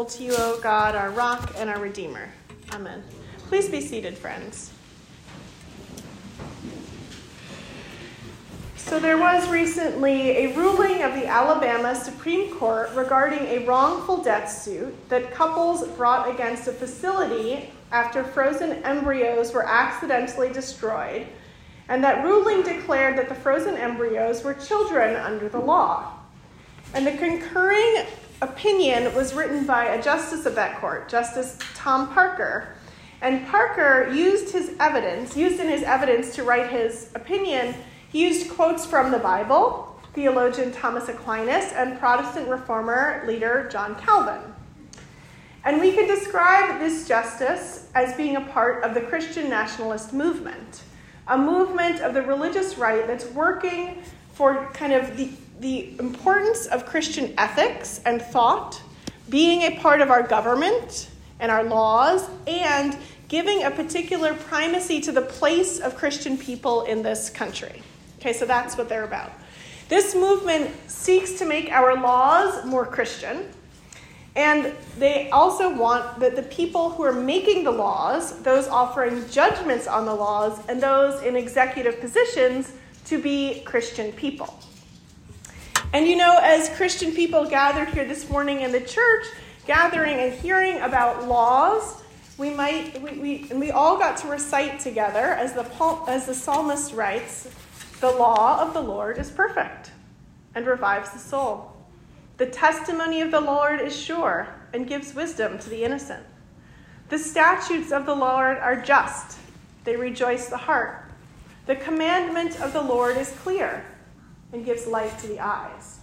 acceptable to you, O God, our rock and our redeemer. Amen. Please be seated, friends. So, there was recently a ruling of the Alabama Supreme Court regarding a wrongful death suit that couples brought against a facility after frozen embryos were accidentally destroyed. And that ruling declared that the frozen embryos were children under the law. And the concurring opinion was written by a justice of that court, Justice Tom Parker. And Parker used his evidence, used in his evidence to write his opinion, he used quotes from the Bible, theologian Thomas Aquinas, and Protestant reformer leader John Calvin. And we can describe this justice as being a part of the Christian nationalist movement, a movement of the religious right that's working for kind of the the importance of Christian ethics and thought being a part of our government and our laws, and giving a particular primacy to the place of Christian people in this country. Okay, so that's what they're about. This movement seeks to make our laws more Christian, and they also want that the people who are making the laws, those offering judgments on the laws, and those in executive positions to be Christian people. And you know, as Christian people gathered here this morning in the church, gathering and hearing about laws, we might we, we and we all got to recite together as the as the psalmist writes, the law of the Lord is perfect and revives the soul. The testimony of the Lord is sure and gives wisdom to the innocent. The statutes of the Lord are just, they rejoice the heart. The commandment of the Lord is clear and gives light to the eyes.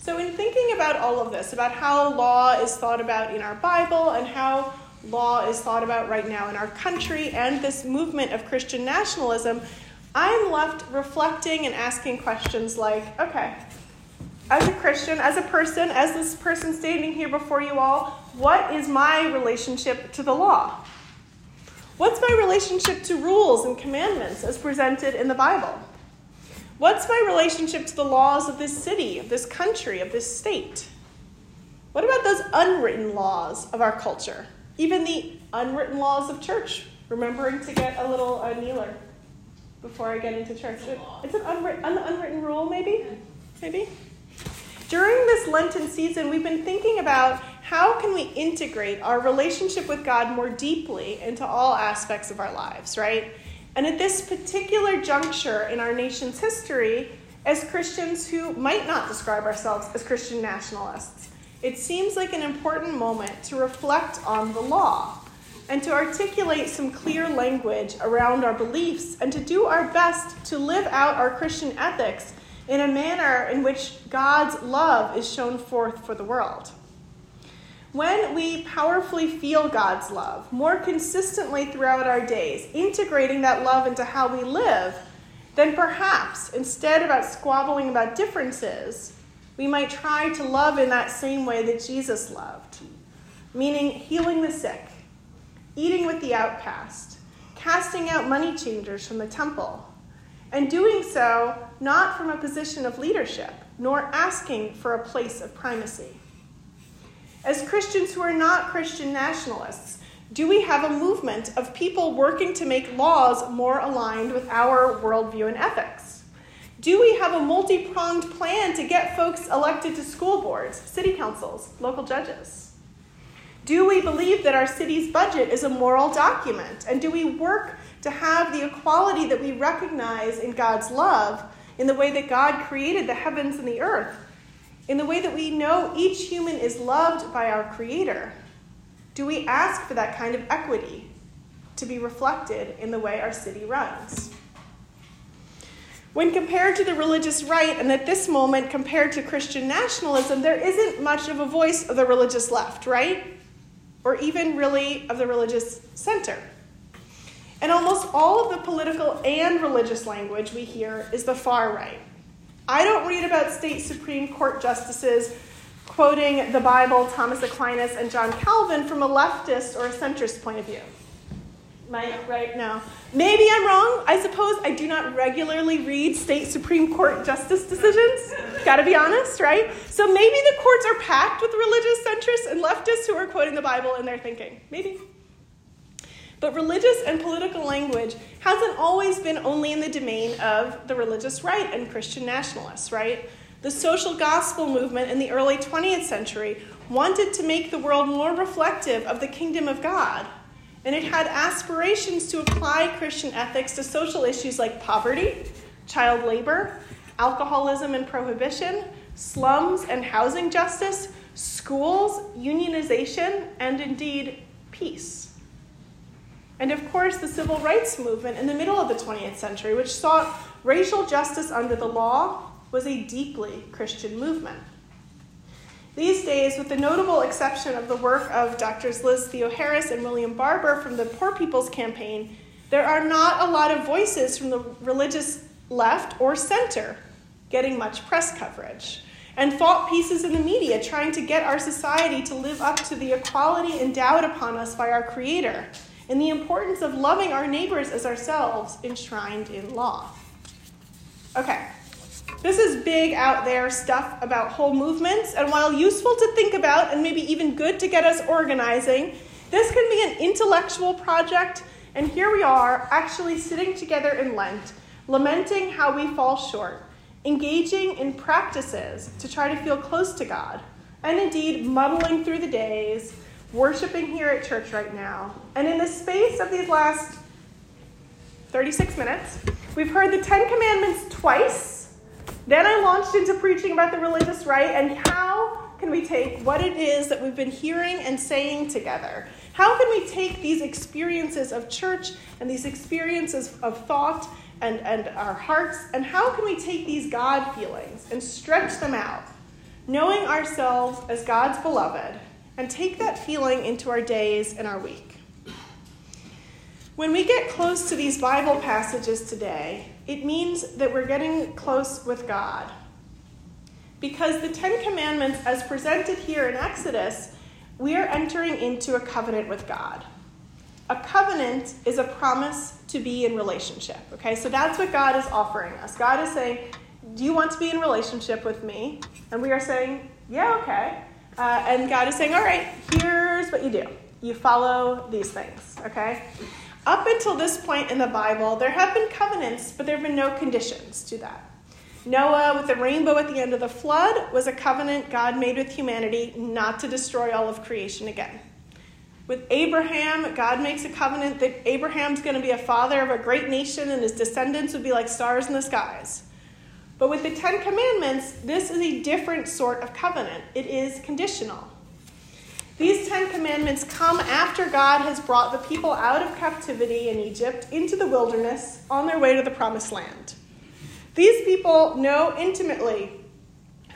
So, in thinking about all of this, about how law is thought about in our Bible and how law is thought about right now in our country and this movement of Christian nationalism, I'm left reflecting and asking questions like okay, as a Christian, as a person, as this person standing here before you all, what is my relationship to the law? What's my relationship to rules and commandments as presented in the Bible? What's my relationship to the laws of this city, of this country, of this state? What about those unwritten laws of our culture? Even the unwritten laws of church. Remembering to get a little uh, kneeler before I get into church. It's an unwritten, an unwritten rule, maybe? Maybe? During this Lenten season, we've been thinking about how can we integrate our relationship with God more deeply into all aspects of our lives, right? And at this particular juncture in our nation's history, as Christians who might not describe ourselves as Christian nationalists, it seems like an important moment to reflect on the law and to articulate some clear language around our beliefs and to do our best to live out our Christian ethics in a manner in which God's love is shown forth for the world. When we powerfully feel God's love more consistently throughout our days, integrating that love into how we live, then perhaps instead about squabbling about differences, we might try to love in that same way that Jesus loved, meaning healing the sick, eating with the outcast, casting out money changers from the temple, and doing so not from a position of leadership, nor asking for a place of primacy. As Christians who are not Christian nationalists, do we have a movement of people working to make laws more aligned with our worldview and ethics? Do we have a multi pronged plan to get folks elected to school boards, city councils, local judges? Do we believe that our city's budget is a moral document? And do we work to have the equality that we recognize in God's love in the way that God created the heavens and the earth in the way that we know each human is loved by our Creator, do we ask for that kind of equity to be reflected in the way our city runs? When compared to the religious right, and at this moment compared to Christian nationalism, there isn't much of a voice of the religious left, right? Or even really of the religious center. And almost all of the political and religious language we hear is the far right. I don't read about state Supreme Court justices quoting the Bible, Thomas Aquinas, and John Calvin from a leftist or a centrist point of view. Mike, right now. Maybe I'm wrong. I suppose I do not regularly read state Supreme Court justice decisions. Gotta be honest, right? So maybe the courts are packed with religious centrists and leftists who are quoting the Bible in their thinking. Maybe. But religious and political language hasn't always been only in the domain of the religious right and Christian nationalists, right? The social gospel movement in the early 20th century wanted to make the world more reflective of the kingdom of God and it had aspirations to apply Christian ethics to social issues like poverty, child labor, alcoholism and prohibition, slums and housing justice, schools, unionization, and indeed peace. And of course, the civil rights movement in the middle of the 20th century, which sought racial justice under the law, was a deeply Christian movement. These days, with the notable exception of the work of Drs. Liz Theoharis and William Barber from the Poor People's Campaign, there are not a lot of voices from the religious left or center getting much press coverage. And thought pieces in the media trying to get our society to live up to the equality endowed upon us by our Creator and the importance of loving our neighbors as ourselves enshrined in law. Okay, this is big out there stuff about whole movements, and while useful to think about and maybe even good to get us organizing, this can be an intellectual project, and here we are actually sitting together in Lent, lamenting how we fall short, engaging in practices to try to feel close to God, and indeed muddling through the days, worshiping here at church right now. And in the space of these last 36 minutes, we've heard the Ten Commandments twice then I launched into preaching about the religious right and how can we take what it is that we've been hearing and saying together? How can we take these experiences of church and these experiences of thought and, and our hearts, and how can we take these God feelings and stretch them out, knowing ourselves as God's beloved, and take that feeling into our days and our week? When we get close to these Bible passages today, it means that we're getting close with God. Because the Ten Commandments, as presented here in Exodus, we are entering into a covenant with God. A covenant is a promise to be in relationship. Okay, so that's what God is offering us. God is saying, Do you want to be in relationship with me? And we are saying, Yeah, okay. Uh, and God is saying, All right, here's what you do you follow these things. Okay? Up until this point in the Bible, there have been covenants, but there have been no conditions to that. Noah, with the rainbow at the end of the flood, was a covenant God made with humanity not to destroy all of creation again. With Abraham, God makes a covenant that Abraham's going to be a father of a great nation and his descendants would be like stars in the skies. But with the Ten Commandments, this is a different sort of covenant. It is conditional. These Ten Commandments come after God has brought the people out of captivity in Egypt into the wilderness on their way to the promised land. These people know intimately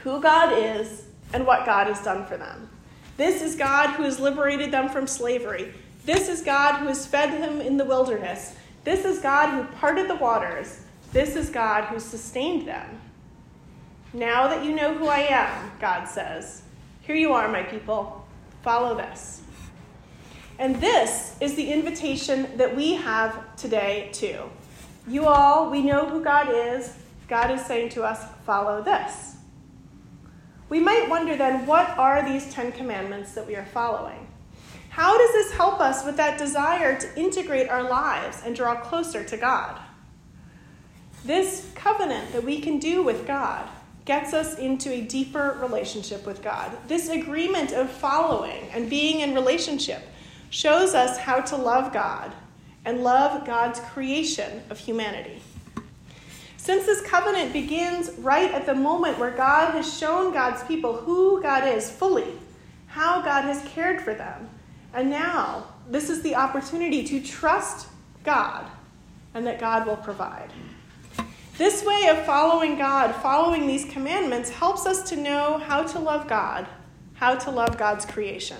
who God is and what God has done for them. This is God who has liberated them from slavery. This is God who has fed them in the wilderness. This is God who parted the waters. This is God who sustained them. Now that you know who I am, God says, here you are, my people. Follow this. And this is the invitation that we have today, too. You all, we know who God is. God is saying to us, follow this. We might wonder then, what are these Ten Commandments that we are following? How does this help us with that desire to integrate our lives and draw closer to God? This covenant that we can do with God gets us into a deeper relationship with God. This agreement of following and being in relationship shows us how to love God and love God's creation of humanity. Since this covenant begins right at the moment where God has shown God's people who God is fully, how God has cared for them, and now this is the opportunity to trust God and that God will provide. This way of following God, following these commandments, helps us to know how to love God, how to love God's creation.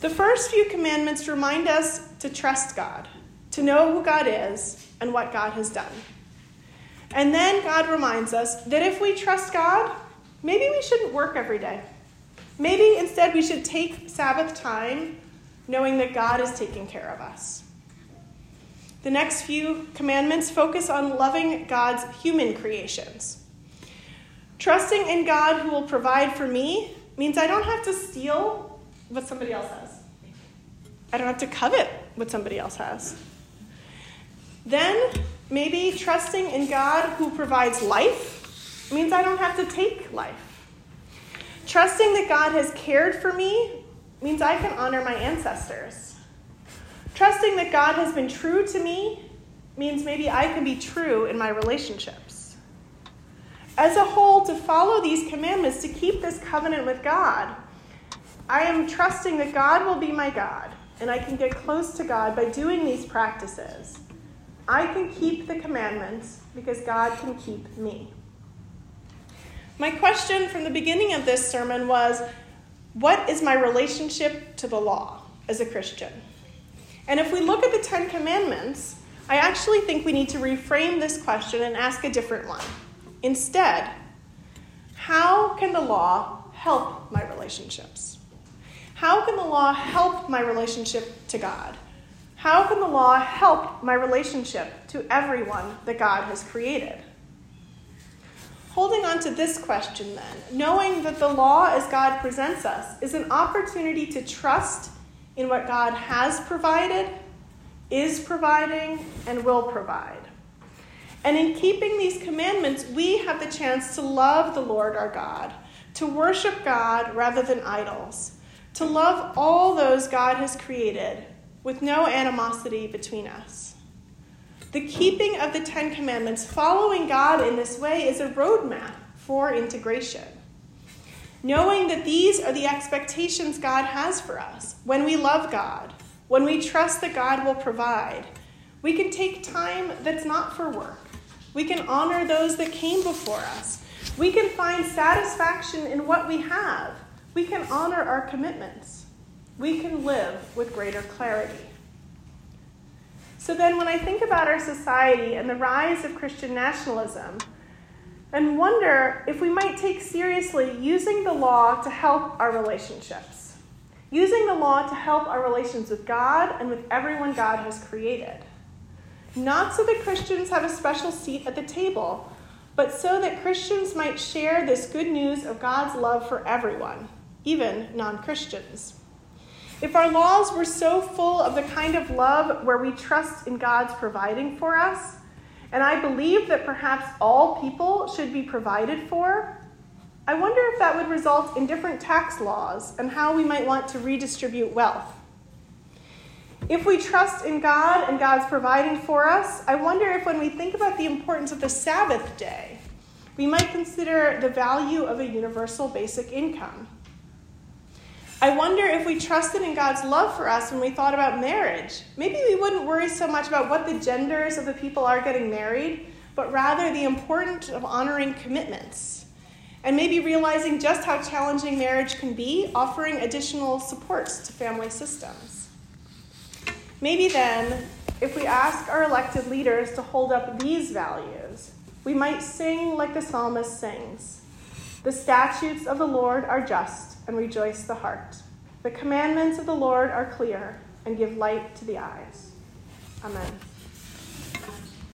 The first few commandments remind us to trust God, to know who God is and what God has done. And then God reminds us that if we trust God, maybe we shouldn't work every day. Maybe instead we should take Sabbath time knowing that God is taking care of us. The next few commandments focus on loving God's human creations. Trusting in God who will provide for me means I don't have to steal what somebody else has. I don't have to covet what somebody else has. Then, maybe trusting in God who provides life means I don't have to take life. Trusting that God has cared for me means I can honor my ancestors. Trusting that God has been true to me means maybe I can be true in my relationships. As a whole, to follow these commandments, to keep this covenant with God, I am trusting that God will be my God, and I can get close to God by doing these practices. I can keep the commandments because God can keep me. My question from the beginning of this sermon was what is my relationship to the law as a Christian? And if we look at the Ten Commandments, I actually think we need to reframe this question and ask a different one. Instead, how can the law help my relationships? How can the law help my relationship to God? How can the law help my relationship to everyone that God has created? Holding on to this question, then, knowing that the law as God presents us is an opportunity to trust in what God has provided, is providing, and will provide. And in keeping these commandments, we have the chance to love the Lord our God, to worship God rather than idols, to love all those God has created with no animosity between us. The keeping of the Ten Commandments, following God in this way, is a roadmap for integration. Knowing that these are the expectations God has for us when we love God, when we trust that God will provide, we can take time that's not for work. We can honor those that came before us. We can find satisfaction in what we have. We can honor our commitments. We can live with greater clarity. So then, when I think about our society and the rise of Christian nationalism, and wonder if we might take seriously using the law to help our relationships, using the law to help our relations with God and with everyone God has created. Not so that Christians have a special seat at the table, but so that Christians might share this good news of God's love for everyone, even non Christians. If our laws were so full of the kind of love where we trust in God's providing for us, and I believe that perhaps all people should be provided for, I wonder if that would result in different tax laws and how we might want to redistribute wealth. If we trust in God and God's providing for us, I wonder if when we think about the importance of the Sabbath day, we might consider the value of a universal basic income. I wonder if we trusted in God's love for us when we thought about marriage. Maybe we wouldn't worry so much about what the genders of the people are getting married, but rather the importance of honoring commitments. And maybe realizing just how challenging marriage can be, offering additional supports to family systems. Maybe then, if we ask our elected leaders to hold up these values, we might sing like the psalmist sings The statutes of the Lord are just and rejoice the heart. The commandments of the Lord are clear and give light to the eyes. Amen.